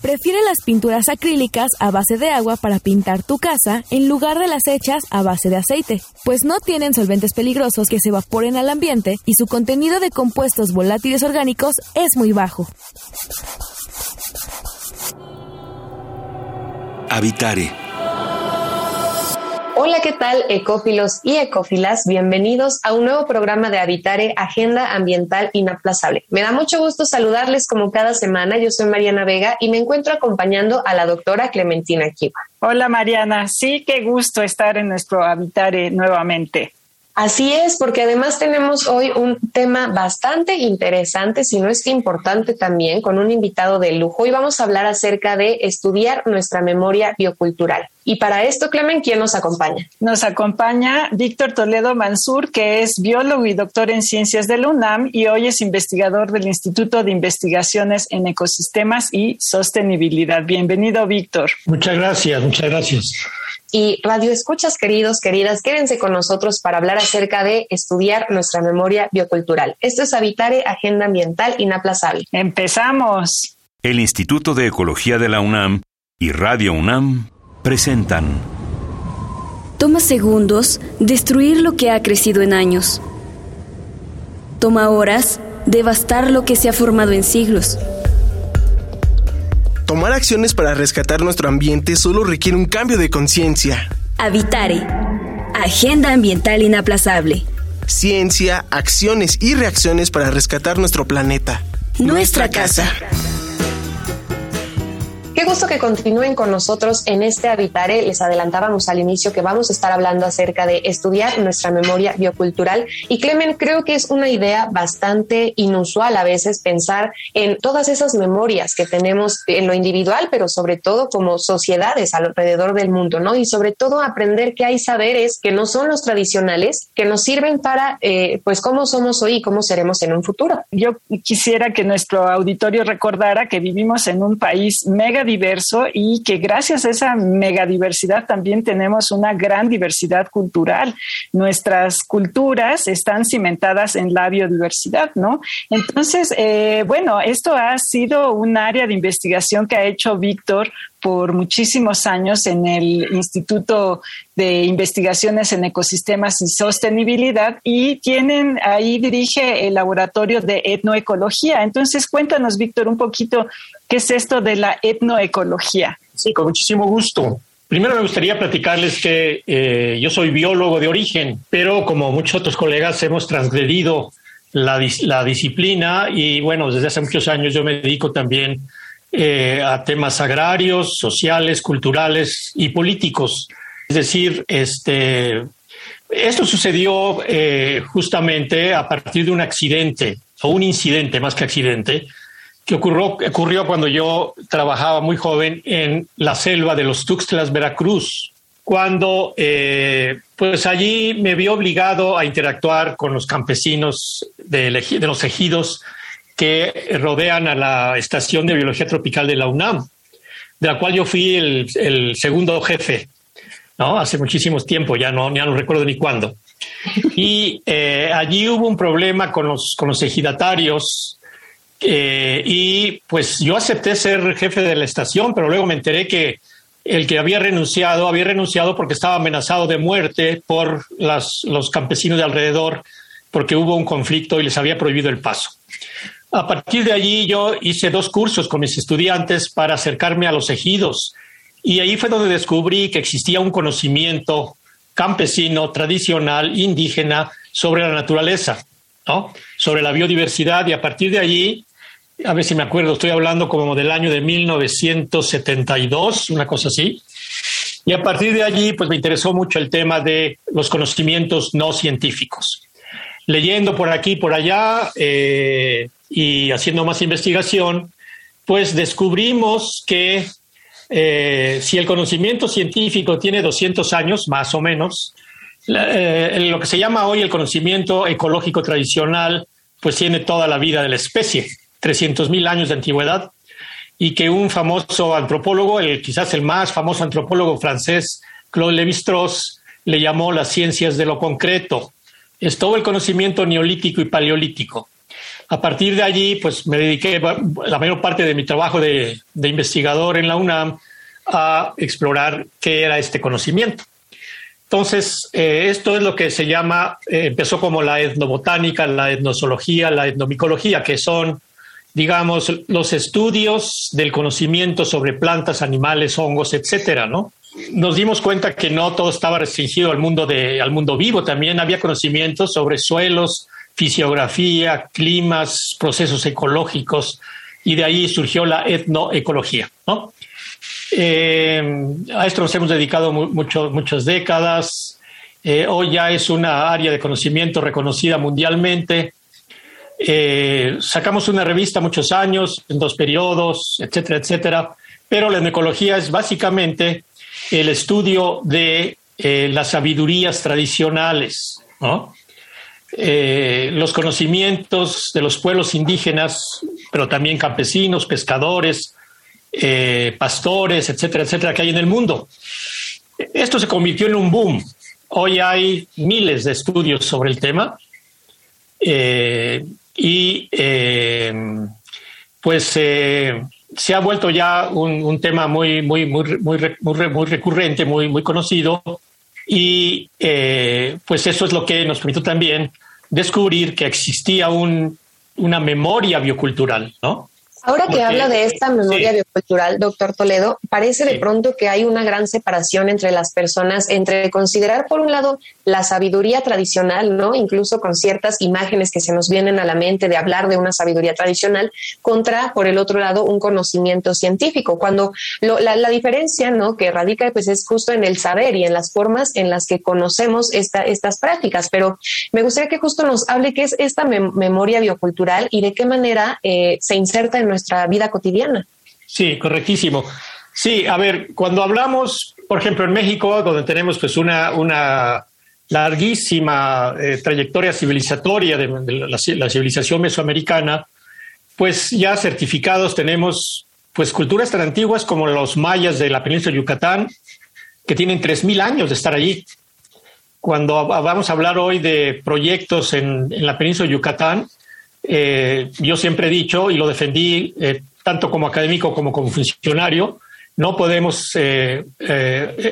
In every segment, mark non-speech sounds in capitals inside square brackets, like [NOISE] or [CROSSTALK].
Prefiere las pinturas acrílicas a base de agua para pintar tu casa en lugar de las hechas a base de aceite, pues no tienen solventes peligrosos que se evaporen al ambiente y su contenido de compuestos volátiles orgánicos es muy bajo. Habitare Hola, ¿qué tal, ecófilos y ecófilas? Bienvenidos a un nuevo programa de Habitare, Agenda Ambiental Inaplazable. Me da mucho gusto saludarles como cada semana. Yo soy Mariana Vega y me encuentro acompañando a la doctora Clementina Kiva. Hola, Mariana. Sí, qué gusto estar en nuestro Habitare nuevamente. Así es, porque además tenemos hoy un tema bastante interesante, si no es que importante también, con un invitado de lujo. Hoy vamos a hablar acerca de estudiar nuestra memoria biocultural. Y para esto, Clemen, ¿quién nos acompaña? Nos acompaña Víctor Toledo Mansur, que es biólogo y doctor en ciencias de la UNAM y hoy es investigador del Instituto de Investigaciones en Ecosistemas y Sostenibilidad. Bienvenido, Víctor. Muchas gracias, muchas gracias. Y radio escuchas, queridos, queridas, quédense con nosotros para hablar acerca de estudiar nuestra memoria biocultural. Esto es Habitare, Agenda Ambiental Inaplazable. Empezamos. El Instituto de Ecología de la UNAM y Radio UNAM presentan. Toma segundos destruir lo que ha crecido en años. Toma horas devastar lo que se ha formado en siglos. Tomar acciones para rescatar nuestro ambiente solo requiere un cambio de conciencia. Habitare. Agenda ambiental inaplazable. Ciencia, acciones y reacciones para rescatar nuestro planeta. Nuestra, casa. Qué gusto que continúen con nosotros en este Habitare. Les adelantábamos al inicio que vamos a estar hablando acerca de estudiar nuestra memoria biocultural. Y Clemen, creo que es una idea bastante inusual a veces pensar en todas esas memorias que tenemos en lo individual, pero sobre todo como sociedades alrededor del mundo, ¿no? Y sobre todo aprender que hay saberes que no son los tradicionales, que nos sirven para, eh, pues, cómo somos hoy y cómo seremos en un futuro. Yo quisiera que nuestro auditorio recordara que vivimos en un país mega diverso y que gracias a esa megadiversidad también tenemos una gran diversidad cultural. Nuestras culturas están cimentadas en la biodiversidad, ¿no? Entonces, eh, bueno, esto ha sido un área de investigación que ha hecho Víctor por muchísimos años en el Instituto de Investigaciones en Ecosistemas y Sostenibilidad y tienen ahí dirige el laboratorio de etnoecología. Entonces, cuéntanos, Víctor, un poquito qué es esto de la etnoecología. Sí, con muchísimo gusto. Primero me gustaría platicarles que eh, yo soy biólogo de origen, pero como muchos otros colegas hemos transgredido la, la disciplina y bueno, desde hace muchos años yo me dedico también eh, a temas agrarios, sociales, culturales y políticos. Es decir, este, esto sucedió eh, justamente a partir de un accidente o un incidente más que accidente que ocurrió, ocurrió cuando yo trabajaba muy joven en la selva de los Tuxtlas, Veracruz, cuando eh, pues allí me vi obligado a interactuar con los campesinos de, de los ejidos que rodean a la Estación de Biología Tropical de la UNAM, de la cual yo fui el, segundo jefe, ¿no? Hace muchísimo tiempo, ya no, ya no recuerdo ni cuándo. Y eh, allí hubo un problema con los, con los ejidatarios eh, y pues yo acepté ser jefe de la estación, pero luego me enteré que el que había renunciado había renunciado porque estaba amenazado de muerte por las, los campesinos de alrededor porque hubo un conflicto y les había prohibido el paso. A partir de allí yo hice dos cursos con mis estudiantes para acercarme a los ejidos y ahí fue donde descubrí que existía un conocimiento campesino, tradicional, indígena sobre la naturaleza, ¿no? sobre la biodiversidad y a partir de allí, a ver si me acuerdo, estoy hablando como del año de 1972, una cosa así, y a partir de allí pues me interesó mucho el tema de los conocimientos no científicos. Leyendo por aquí por allá, eh, y haciendo más investigación, pues descubrimos que eh, si el conocimiento científico tiene 200 años, más o menos, eh, lo que se llama hoy el conocimiento ecológico tradicional, pues tiene toda la vida de la especie, 300 mil años de antigüedad, y que un famoso antropólogo, quizás el más famoso antropólogo francés, Claude Lévi-Strauss, le llamó las ciencias de lo concreto. Es todo el conocimiento neolítico y paleolítico. A partir de allí, pues me dediqué la mayor parte de mi trabajo de, investigador en la UNAM a explorar qué era este conocimiento. Entonces, eh, esto es lo que se llama, eh, empezó como la etnobotánica, la etnozoología, la etnomicología, que son, digamos, los estudios del conocimiento sobre plantas, animales, hongos, etcétera, ¿no? Nos dimos cuenta que no todo estaba restringido al mundo, de, al mundo vivo, también había conocimientos sobre suelos, fisiografía, climas, procesos ecológicos, y de ahí surgió la etnoecología, ¿no? Eh, a esto nos hemos dedicado muchas décadas. Eh, hoy ya es una área de conocimiento reconocida mundialmente. Eh, sacamos una revista muchos años, en dos periodos, etcétera, etcétera. Pero la ecología es básicamente el estudio de las sabidurías tradicionales, los conocimientos de los pueblos indígenas, pero también campesinos, pescadores, eh, pastores, etcétera, etcétera, que hay en el mundo. Esto se convirtió en un boom. Hoy hay miles de estudios sobre el tema eh, y eh, pues se ha vuelto ya un, tema muy, muy, muy, muy, muy, recurrente, muy, muy conocido y pues eso es lo que nos permitió también descubrir que existía un, una memoria biocultural, ¿no? Ahora que habla de esta memoria biocultural, doctor Toledo, parece de pronto que hay una gran separación entre las personas, entre considerar por un lado la sabiduría tradicional, ¿no? Incluso con ciertas imágenes que se nos vienen a la mente de hablar de una sabiduría tradicional, contra, por el otro lado, un conocimiento científico. Cuando la, diferencia, ¿no? Que radica, pues es justo en el saber y en las formas en las que conocemos esta, estas prácticas. Pero me gustaría que justo nos hable qué es esta memoria biocultural y de qué manera eh, se inserta en nuestra vida cotidiana. Sí, correctísimo. Sí, a ver, cuando hablamos, por ejemplo, en México, donde tenemos pues una, una larguísima eh, trayectoria civilizatoria de, la, civilización mesoamericana, pues ya certificados tenemos pues culturas tan antiguas como los mayas de la península de Yucatán, que tienen 3.000 años de estar allí. Cuando vamos a hablar hoy de proyectos en, en la península de Yucatán, eh, yo siempre he dicho y lo defendí eh, tanto como académico como como funcionario, no podemos eh,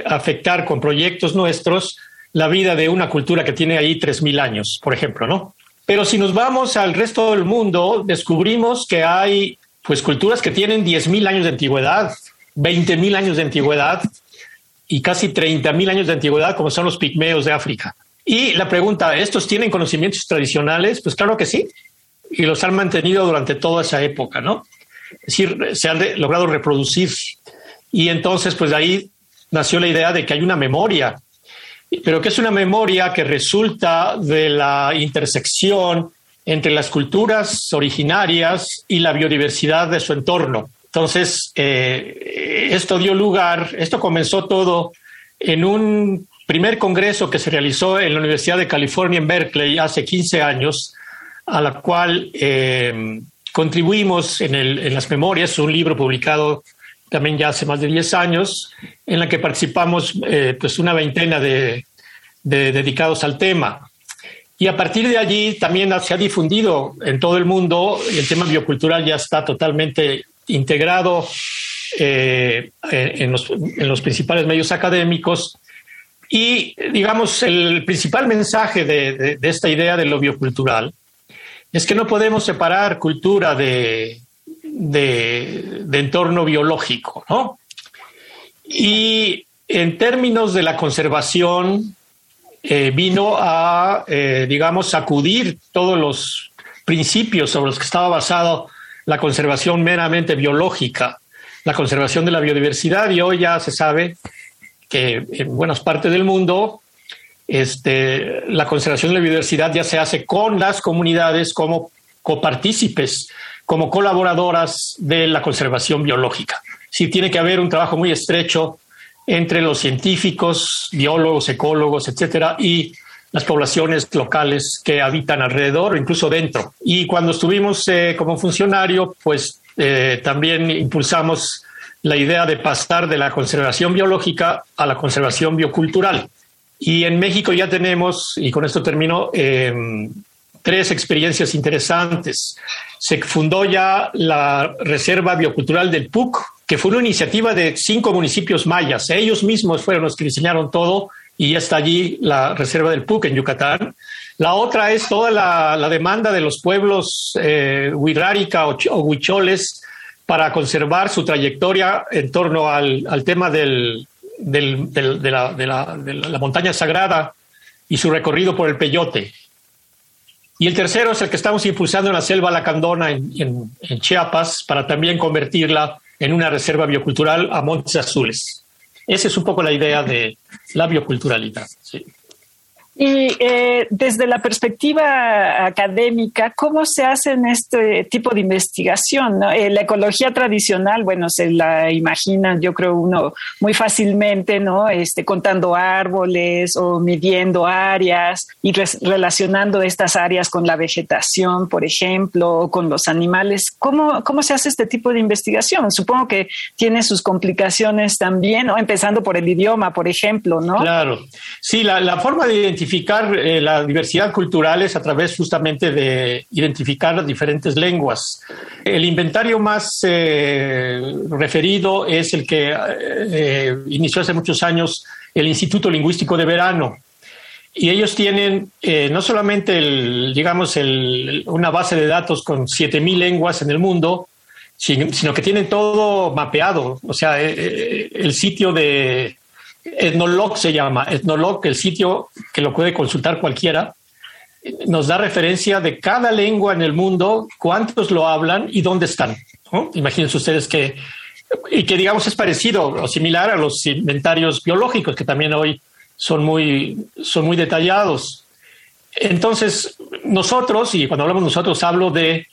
afectar con proyectos nuestros la vida de una cultura que tiene ahí 3.000 años, por ejemplo, ¿no? Pero si nos vamos al resto del mundo, descubrimos que hay pues culturas que tienen 10.000 años de antigüedad, 20.000 años de antigüedad y casi 30.000 años de antigüedad, como son los pigmeos de África. Y la pregunta, ¿estos tienen conocimientos tradicionales? Pues claro que sí y los han mantenido durante toda esa época, ¿no? Es decir, se han logrado reproducir. Y entonces, pues de ahí nació la idea de que hay una memoria, pero que es una memoria que resulta de la intersección entre las culturas originarias y la biodiversidad de su entorno. Entonces, eh, esto dio lugar, esto comenzó todo en un primer congreso que se realizó en la Universidad de California en Berkeley hace 15 años, a la cual eh, contribuimos en, las memorias, un libro publicado también ya hace más de 10 años, en la que participamos eh, pues una veintena de, dedicados al tema. Y a partir de allí también se ha difundido en todo el mundo, el tema biocultural ya está totalmente integrado eh, en, los, en, los, principales medios académicos. Y, digamos, el principal mensaje de, de esta idea de lo biocultural es que no podemos separar cultura de, de, entorno biológico, ¿no? Y en términos de la conservación, eh, vino a, eh, digamos, sacudir todos los principios sobre los que estaba basado la conservación meramente biológica, la conservación de la biodiversidad, y hoy ya se sabe que en buenas partes del mundo este, la conservación de la biodiversidad ya se hace con las comunidades como copartícipes, como colaboradoras de la conservación biológica. Sí tiene que haber un trabajo muy estrecho entre los científicos, biólogos, ecólogos, etcétera, y las poblaciones locales que habitan alrededor o incluso dentro. Y cuando estuvimos eh, como funcionario, pues eh, también impulsamos la idea de pasar de la conservación biológica a la conservación biocultural. Y en México ya tenemos, y con esto termino, em, tres experiencias interesantes. Se fundó ya la Reserva Biocultural del PUC, que fue una iniciativa de cinco municipios mayas. Ellos mismos fueron los que diseñaron todo y ya está allí la Reserva del PUC en Yucatán. La otra es toda la, demanda de los pueblos eh, o, Huicholes para conservar su trayectoria en torno al, tema del, de, la, montaña sagrada y su recorrido por el peyote. Y el tercero es el que estamos impulsando en la selva lacandona en, en Chiapas para también convertirla en una reserva biocultural a Montes Azules. Esa es un poco la idea de la bioculturalidad. Y eh, desde la perspectiva académica, ¿cómo se hace en este tipo de investigación? Eh, la ecología tradicional, bueno, se la imagina, yo creo, uno muy fácilmente, ¿no? Este, contando árboles o midiendo áreas y relacionando estas áreas con la vegetación, por ejemplo, o con los animales. ¿Cómo, ¿Cómo se hace este tipo de investigación? Supongo que tiene sus complicaciones también, ¿no? Empezando por el idioma, por ejemplo, ¿no? Claro. Sí, la forma de identificar identificar eh, la diversidad cultural es a través justamente de identificar las diferentes lenguas. El inventario más eh, referido es el que eh, inició hace muchos años el Instituto Lingüístico de Verano. Y ellos tienen no solamente, el, digamos, el, una base de datos con 7.000 lenguas en el mundo, sino que tienen todo mapeado. O sea, el sitio de, Etnolog se llama, Etnolog, el sitio que lo puede consultar cualquiera, nos da referencia de cada lengua en el mundo, cuántos lo hablan y dónde están. Imagínense ustedes que, y que digamos es parecido o similar a los inventarios biológicos, que también hoy son muy, son muy detallados. Entonces, nosotros, y cuando hablamos nosotros, hablo de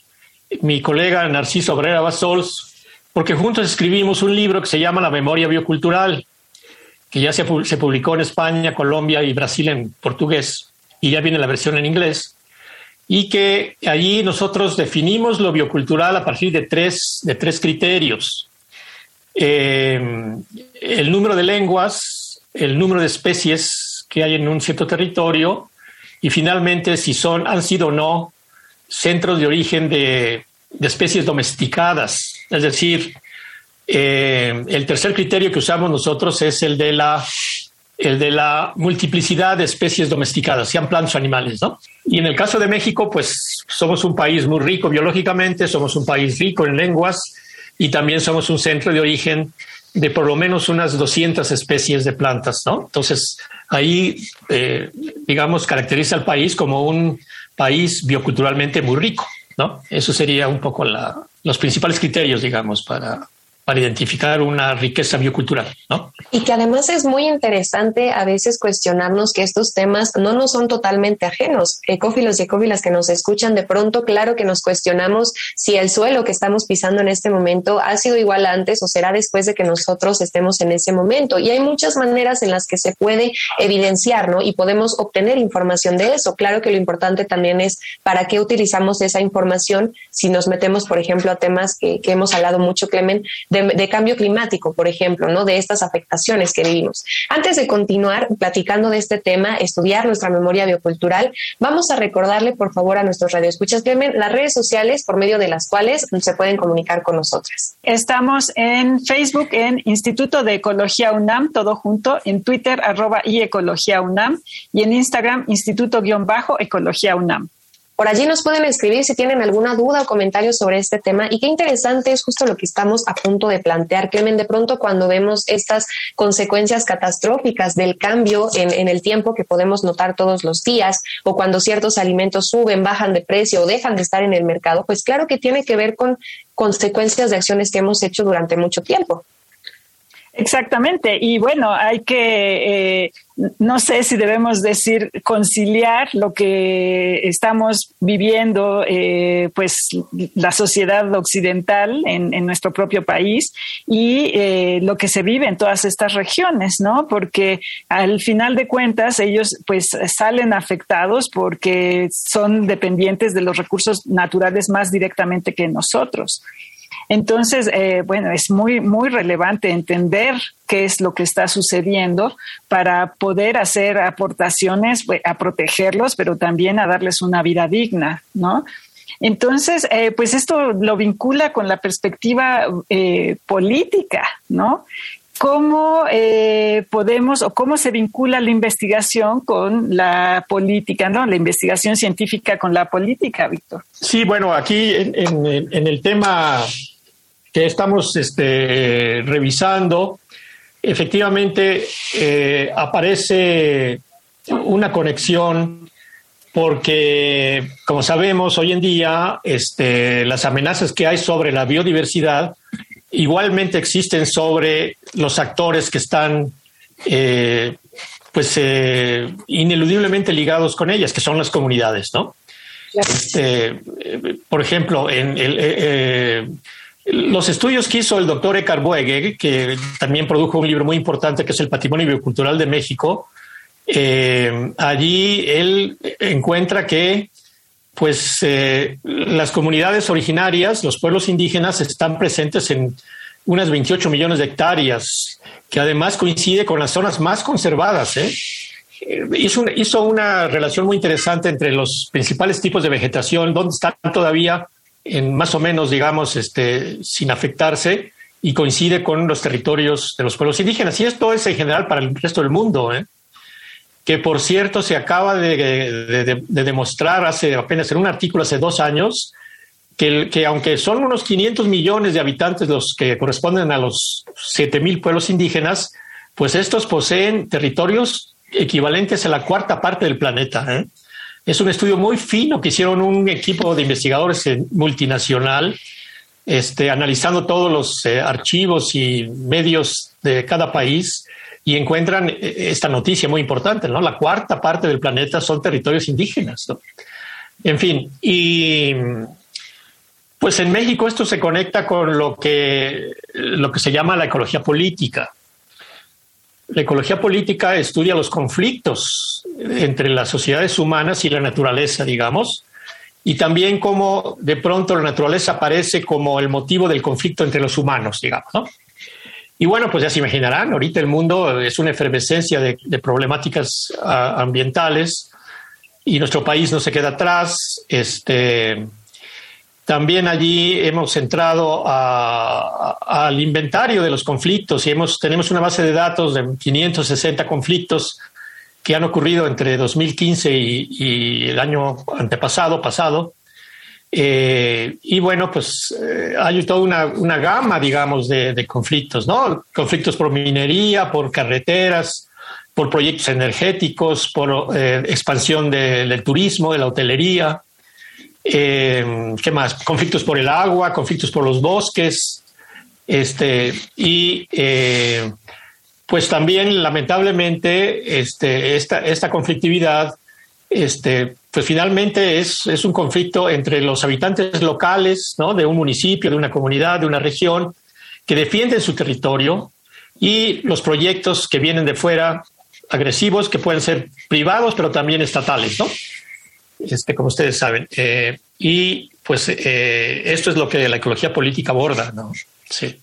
mi colega Narciso Obrera Basols, porque juntos escribimos un libro que se llama La memoria biocultural que ya se, se publicó en España, Colombia y Brasil en portugués, y ya viene la versión en inglés, y que allí nosotros definimos lo biocultural a partir de tres, de tres criterios. Eh, el número de lenguas, el número de especies que hay en un cierto territorio y finalmente si son, han sido o no centros de origen de, de especies domesticadas, es decir, eh, el tercer criterio que usamos nosotros es el de la el de la multiplicidad de especies domesticadas, sean plantas o animales, ¿no? Y en el caso de México, pues somos un país muy rico biológicamente, somos un país rico en lenguas y también somos un centro de origen de por lo menos unas 200 especies de plantas, ¿no? Entonces, ahí, eh, digamos, caracteriza al país como un país bioculturalmente muy rico, ¿no? Eso sería un poco la, los principales criterios, digamos, para, para identificar una riqueza biocultural, ¿no? Y que además es muy interesante a veces cuestionarnos que estos temas no nos son totalmente ajenos. Ecófilos y ecófilas que nos escuchan, de pronto, claro que nos cuestionamos si el suelo que estamos pisando en este momento ha sido igual antes o será después de que nosotros estemos en ese momento. Y hay muchas maneras en las que se puede evidenciar, ¿no? Y podemos obtener información de eso. Claro que lo importante también es para qué utilizamos esa información si nos metemos, por ejemplo, a temas que, que hemos hablado mucho, Clemen, de, cambio climático, por ejemplo, ¿no? de estas afectaciones que vivimos. Antes de continuar platicando de este tema, estudiar nuestra memoria biocultural, vamos a recordarle, por favor, a nuestros radioescuchas, Clemen, las redes sociales por medio de las cuales se pueden comunicar con nosotras. Estamos en Facebook, en Instituto de Ecología UNAM, todo junto, en Twitter, arroba y Ecología UNAM, y en Instagram, Instituto-Ecología UNAM. Por allí nos pueden escribir si tienen alguna duda o comentario sobre este tema. Y qué interesante es justo lo que estamos a punto de plantear, Clemen. De pronto, cuando vemos estas consecuencias catastróficas del cambio en, el tiempo que podemos notar todos los días, o cuando ciertos alimentos suben, bajan de precio o dejan de estar en el mercado, pues claro que tiene que ver con consecuencias de acciones que hemos hecho durante mucho tiempo. Exactamente. Y bueno, hay que, eh, no sé si debemos decir conciliar lo que estamos viviendo, eh, pues la sociedad occidental en, nuestro propio país y eh, lo que se vive en todas estas regiones, ¿no? Porque al final de cuentas ellos pues salen afectados porque son dependientes de los recursos naturales más directamente que nosotros. Entonces, eh, bueno, es muy, muy relevante entender qué es lo que está sucediendo para poder hacer aportaciones a protegerlos, pero también a darles una vida digna, ¿no? Entonces, eh, pues esto lo vincula con la perspectiva eh, política, ¿no? ¿Cómo podemos o cómo se vincula la investigación con la política, ¿no? La investigación científica con la política, Víctor. Sí, bueno, aquí en el tema que estamos este, revisando, efectivamente eh, aparece una conexión porque, como sabemos, hoy en día este, las amenazas que hay sobre la biodiversidad igualmente existen sobre los actores que están eh, pues eh, ineludiblemente ligados con ellas, que son las comunidades, ¿no? Este, por ejemplo, en el, los estudios que hizo el doctor Eckhard Buege, que también produjo un libro muy importante que es El Patrimonio Biocultural de México, eh, allí él encuentra que pues eh, las comunidades originarias, los pueblos indígenas, están presentes en unas 28 millones de hectáreas, que además coincide con las zonas más conservadas. ¿eh? Hizo, hizo, una relación muy interesante entre los principales tipos de vegetación, donde están todavía en más o menos, digamos, este, sin afectarse y coincide con los territorios de los pueblos indígenas. Y esto es en general para el resto del mundo, ¿eh? que por cierto se acaba de, demostrar hace apenas en un artículo hace dos años que, que, aunque son unos 500 millones de habitantes los que corresponden a los 7 mil pueblos indígenas, pues estos poseen territorios equivalentes a la cuarta parte del planeta. ¿eh? Es un estudio muy fino que hicieron un equipo de investigadores multinacional, este, analizando todos los eh, archivos y medios de cada país y encuentran eh, esta noticia muy importante, ¿no? La cuarta parte del planeta son territorios indígenas, En fin, y pues en México esto se conecta con lo que, lo que se llama la ecología política. La ecología política estudia los conflictos entre las sociedades humanas y la naturaleza, digamos, y también cómo de pronto la naturaleza aparece como el motivo del conflicto entre los humanos, digamos. Y bueno, pues ya se imaginarán, ahorita el mundo es una efervescencia de, problemáticas ah, ambientales y nuestro país no se queda atrás. Este, también allí hemos entrado al inventario de los conflictos y hemos, tenemos una base de datos de 560 conflictos que han ocurrido entre 2015 y, el año antepasado, pasado. Eh, y bueno, pues eh, hay toda una, gama, digamos, de, conflictos, ¿no? Conflictos por minería, por carreteras, por proyectos energéticos, por eh, expansión del turismo, de la hotelería, eh, ¿Qué más? Conflictos por el agua, conflictos por los bosques. Este, y eh, pues también, lamentablemente, este, esta, esta conflictividad, este, pues finalmente es, es, un conflicto entre los habitantes locales ¿no? de un municipio, de una comunidad, de una región, que defienden su territorio y los proyectos que vienen de fuera, agresivos, que pueden ser privados, pero también estatales, ¿no? Este, como ustedes saben. Eh, y pues eh, esto es lo que la ecología política aborda, ¿no? Sí.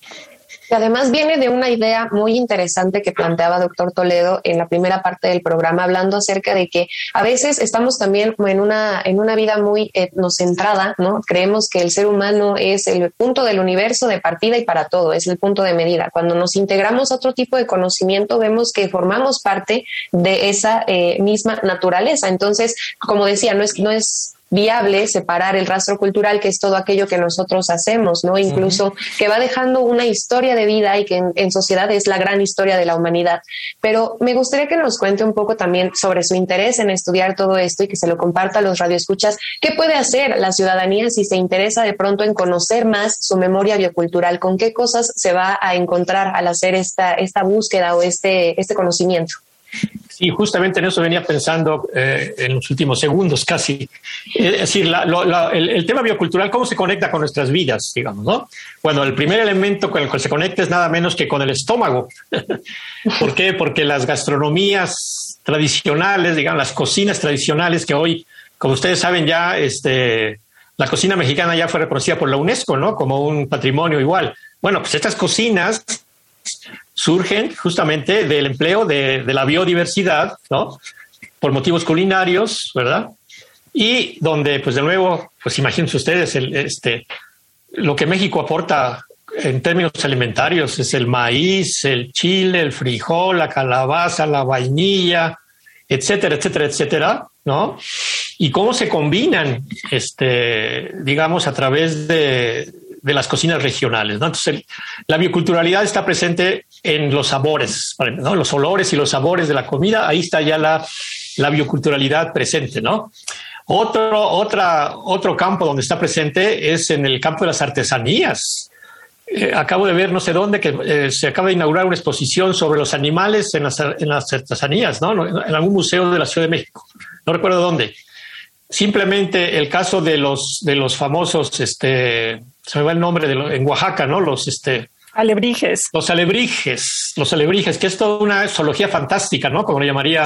Y además viene de una idea muy interesante que planteaba doctor Toledo en la primera parte del programa, hablando acerca de que a veces estamos también en una, en una vida muy etnocentrada, ¿no? Creemos que el ser humano es el punto del universo de partida y para todo, es el punto de medida. Cuando nos integramos a otro tipo de conocimiento, vemos que formamos parte de esa eh, misma naturaleza. Entonces, como decía, no es, no es viable separar el rastro cultural, que es todo aquello que nosotros hacemos, ¿no? Incluso que va dejando una historia de vida y que en, en, sociedad es la gran historia de la humanidad. Pero me gustaría que nos cuente un poco también sobre su interés en estudiar todo esto y que se lo comparta a los radioescuchas. ¿Qué puede hacer la ciudadanía si se interesa de pronto en conocer más su memoria biocultural? ¿Con qué cosas se va a encontrar al hacer esta, esta búsqueda o este, este conocimiento? Sí, justamente en eso venía pensando eh, en los últimos segundos casi. Es decir, el, el, tema biocultural, ¿cómo se conecta con nuestras vidas, digamos, no? Bueno, el primer elemento con el que se conecta es nada menos que con el estómago. [LAUGHS] ¿Por qué? Porque las gastronomías tradicionales, digamos, las cocinas tradicionales que hoy, como ustedes saben ya, este, la cocina mexicana ya fue reconocida por la UNESCO, ¿no? Como un patrimonio igual. Bueno, pues estas cocinas surgen justamente del empleo de, la biodiversidad, ¿no? Por motivos culinarios, ¿verdad? Y donde, pues de nuevo, pues imagínense ustedes, este, lo que México aporta en términos alimentarios es el maíz, el chile, el frijol, la calabaza, la vainilla, etcétera, etcétera, etcétera, ¿no? Y cómo se combinan, este, digamos, a través de, de las cocinas regionales. Entonces, la bioculturalidad está presente en los sabores, ¿no? los olores y los sabores de la comida. Ahí está ya la, la bioculturalidad presente. ¿no? Otro, otra, otro campo donde está presente es en el campo de las artesanías. Eh, acabo de ver no sé dónde que eh, se acaba de inaugurar una exposición sobre los animales en las, en las artesanías, ¿no? en algún museo de la Ciudad de México. No recuerdo dónde simplemente el caso de los de los famosos este se me va el nombre de lo, en Oaxaca no los este alebrijes. los alebrijes los alebrijes que es toda una zoología fantástica no como le llamaría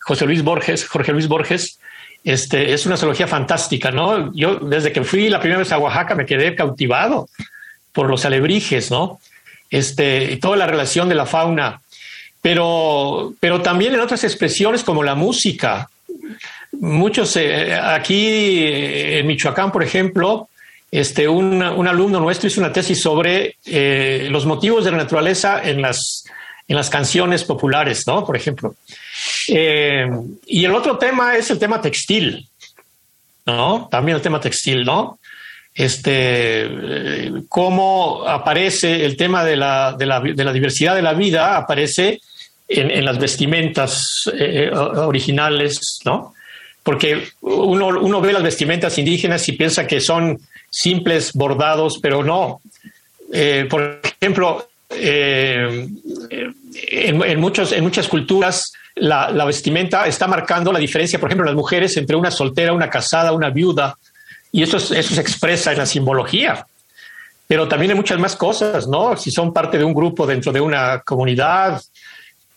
José Luis Borges Jorge Luis Borges. Este es una zoología fantástica no yo desde que fui la primera vez a Oaxaca me quedé cautivado por los alebrijes no este y toda la relación de la fauna. Pero pero también en otras expresiones como la música. Muchos eh, aquí en Michoacán, por ejemplo, este, un, un, alumno nuestro hizo una tesis sobre eh, los motivos de la naturaleza en las, en las canciones populares, ¿no? Por ejemplo. Eh, y el otro tema es el tema textil, ¿no? También el tema textil, ¿no? Este, cómo aparece el tema de la, de la, de la diversidad de la vida, aparece en, las vestimentas eh, originales, ¿no? porque uno, uno, ve las vestimentas indígenas y piensa que son simples bordados, pero no. Eh, por ejemplo, eh, en, muchos, en muchas culturas la, la, vestimenta está marcando la diferencia, por ejemplo, las mujeres entre una soltera, una casada, una viuda, y eso, eso se expresa en la simbología. Pero también hay muchas más cosas, ¿no? Si son parte de un grupo dentro de una comunidad,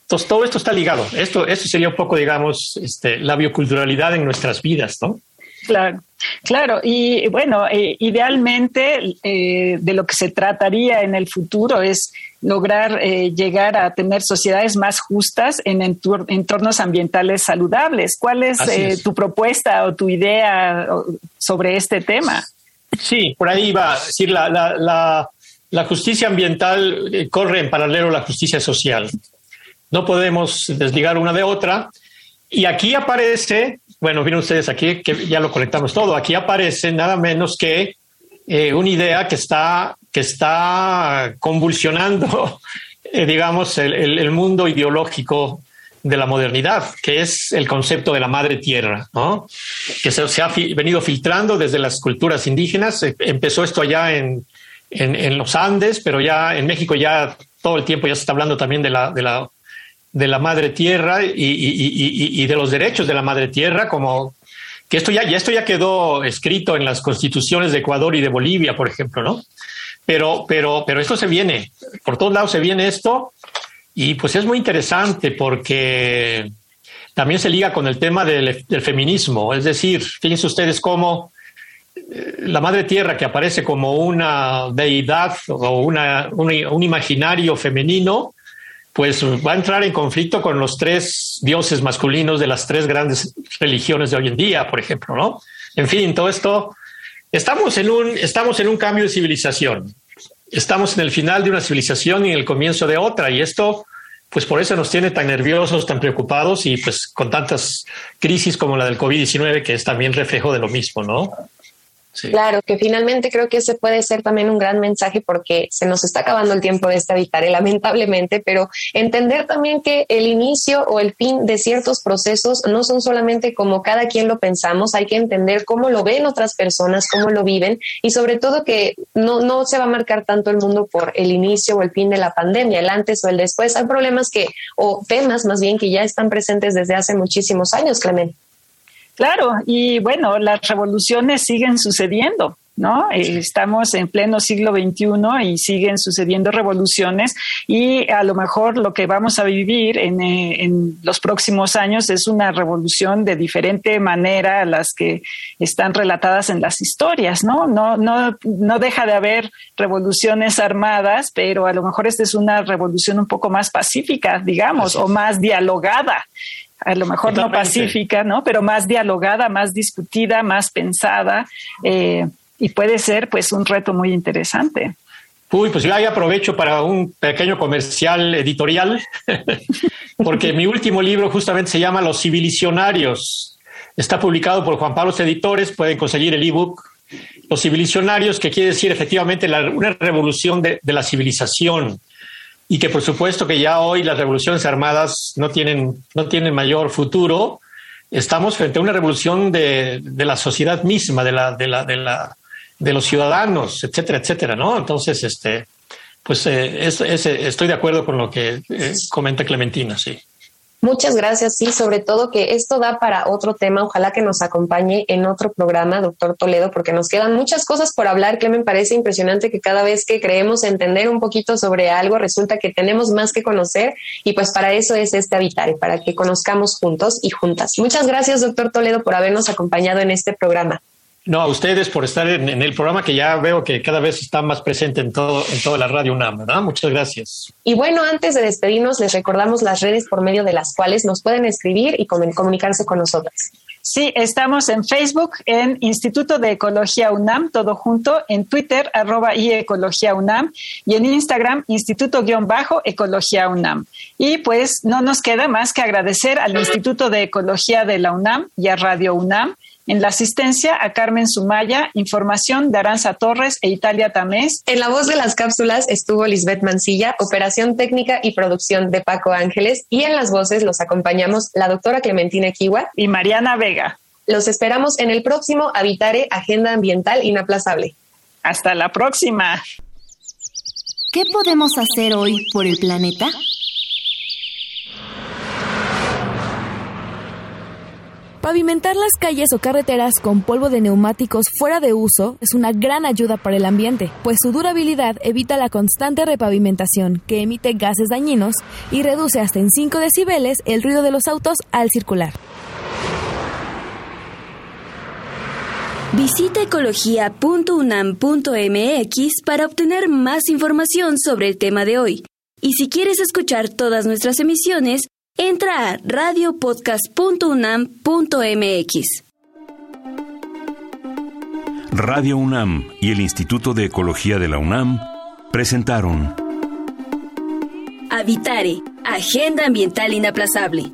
entonces, todo esto está ligado. Esto, esto sería un poco, digamos, este, la bioculturalidad en nuestras vidas, ¿no? Claro, claro. Y bueno, eh, idealmente eh, de lo que se trataría en el futuro es lograr eh, llegar a tener sociedades más justas en entornos ambientales saludables. ¿Cuál es, es. tu propuesta o tu idea sobre este tema? Sí, por ahí va. Es decir, la, la, la, la justicia ambiental corre en paralelo a la justicia social. No podemos desligar una de otra. Y aquí aparece, bueno, miren ustedes aquí que ya lo conectamos todo, aquí aparece nada menos que eh, una idea que está, que está convulsionando, [LAUGHS] eh, digamos, el, mundo ideológico de la modernidad, que es el concepto de la madre tierra, ¿no? que se, ha venido filtrando desde las culturas indígenas. Eh, empezó esto allá en, en, en, los Andes, pero ya en México ya todo el tiempo ya se está hablando también de la, de la de la madre tierra y, y, y, de los derechos de la madre tierra, como que esto ya, esto ya quedó escrito en las constituciones de Ecuador y de Bolivia, por ejemplo, ¿no? Pero, pero, pero esto se viene, por todos lados se viene esto, y pues es muy interesante porque también se liga con el tema del, feminismo, es decir, fíjense ustedes cómo eh, la madre tierra que aparece como una deidad o una, un, un imaginario femenino, pues va a entrar en conflicto con los tres dioses masculinos de las tres grandes religiones de hoy en día, por ejemplo, ¿no? En fin, todo esto, estamos en un, estamos en un cambio de civilización. Estamos en el final de una civilización y en el comienzo de otra, y esto pues por eso nos tiene tan nerviosos, tan preocupados y pues con tantas crisis como la del COVID-19, que es también reflejo de lo mismo, ¿no? Claro, que finalmente creo que ese puede ser también un gran mensaje porque se nos está acabando el tiempo de este habitar, lamentablemente, pero entender también que el inicio o el fin de ciertos procesos no son solamente como cada quien lo pensamos, hay que entender cómo lo ven otras personas, cómo lo viven y sobre todo que no, no se va a marcar tanto el mundo por el inicio o el fin de la pandemia, el antes o el después. Hay problemas que, o temas más bien, que ya están presentes desde hace muchísimos años, Clemente. Claro, y bueno, las revoluciones siguen sucediendo. ¿no? Eh, estamos en pleno siglo XXI y siguen sucediendo revoluciones y a lo mejor lo que vamos a vivir en, eh, en, los próximos años es una revolución de diferente manera a las que están relatadas en las historias, ¿no? No, no, no deja de haber revoluciones armadas, pero a lo mejor esta es una revolución un poco más pacífica, digamos, o más dialogada a lo mejor no pacífica, ¿no? Pero más dialogada, más discutida, más pensada, eh, y puede ser pues un reto muy interesante. Uy, pues yo ahí aprovecho para un pequeño comercial editorial, [LAUGHS] porque mi último libro justamente se llama Los Civilicionarios. Está publicado por Juan Pablo Editores, pueden conseguir el ebook. Los Civilicionarios, que quiere decir efectivamente una revolución de, de la civilización y que por supuesto que ya hoy las revoluciones armadas no tienen, no tienen mayor futuro. Estamos frente a una revolución de, de la sociedad misma, de, la, de, la, de, la, de los ciudadanos, etcétera, etcétera, ¿no? Entonces, este, pues eh, estoy de acuerdo con lo que eh, comenta Clementina, sí. Muchas gracias, sí, sobre todo que esto da para otro tema. Ojalá que nos acompañe en otro programa, doctor Toledo, porque nos quedan muchas cosas por hablar que me parece impresionante que cada vez que creemos entender un poquito sobre algo, resulta que tenemos más que conocer y pues para eso es este Habitar, para que conozcamos juntos y juntas. Muchas gracias, doctor Toledo, por habernos acompañado en este programa. No, a ustedes por estar en, el programa que ya veo que cada vez está más presente en todo en toda la radio UNAM, ¿verdad? Muchas gracias. Y bueno, antes de despedirnos, les recordamos las redes por medio de las cuales nos pueden escribir y comunicarse con nosotros. Sí, estamos en Facebook, en Instituto de Ecología UNAM, todo junto, en Twitter, arroba y Ecología UNAM, y en Instagram, Instituto-Ecología UNAM. Y pues no nos queda más que agradecer al Instituto de Ecología de la UNAM y a Radio UNAM en la asistencia a Carmen Sumaya, información de Aranza Torres e Italia Tamés. En la voz de las cápsulas estuvo Lisbeth Mancilla, operación técnica y producción de Paco Ángeles y en las voces los acompañamos la doctora Clementina Kiwa y Mariana Vega. Los esperamos en el próximo Habitare Agenda Ambiental Inaplazable. Hasta la próxima. ¿Qué podemos hacer hoy por el planeta? Pavimentar las calles o carreteras con polvo de neumáticos fuera de uso es una gran ayuda para el ambiente, pues su durabilidad evita la constante repavimentación que emite gases dañinos y reduce hasta en 5 decibeles el ruido de los autos al circular. Visita ecología.unam.mx para obtener más información sobre el tema de hoy. Y si quieres escuchar todas nuestras emisiones, Entra a radiopodcast.unam.mx. Radio UNAM y el Instituto de Ecología de la UNAM presentaron Habitare, Agenda Ambiental Inaplazable